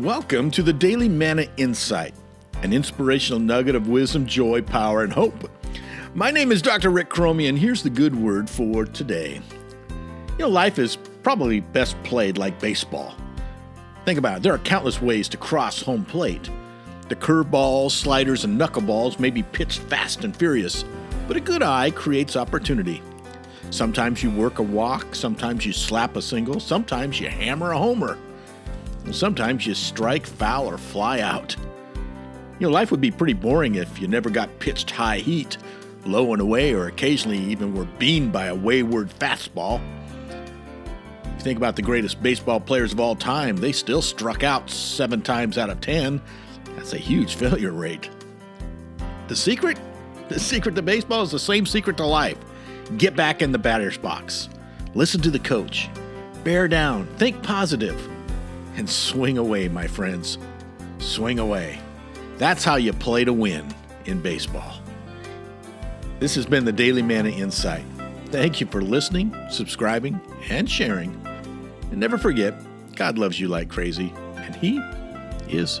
Welcome to the Daily Manna Insight, an inspirational nugget of wisdom, joy, power, and hope. My name is Dr. Rick Cromie, and here's the good word for today. You know, life is probably best played like baseball. Think about it, there are countless ways to cross home plate. The curveballs, sliders, and knuckleballs may be pitched fast and furious, but a good eye creates opportunity. Sometimes you work a walk, sometimes you slap a single, sometimes you hammer a homer. Sometimes you strike, foul, or fly out. You know, life would be pretty boring if you never got pitched high heat, low and away, or occasionally even were beamed by a wayward fastball. If you think about the greatest baseball players of all time, they still struck out seven times out of ten. That's a huge failure rate. The secret? The secret to baseball is the same secret to life. Get back in the batter's box. Listen to the coach. Bear down. Think positive and swing away, my friends. Swing away. That's how you play to win in baseball. This has been the Daily Manna Insight. Thank you for listening, subscribing, and sharing. And never forget, God loves you like crazy, and He is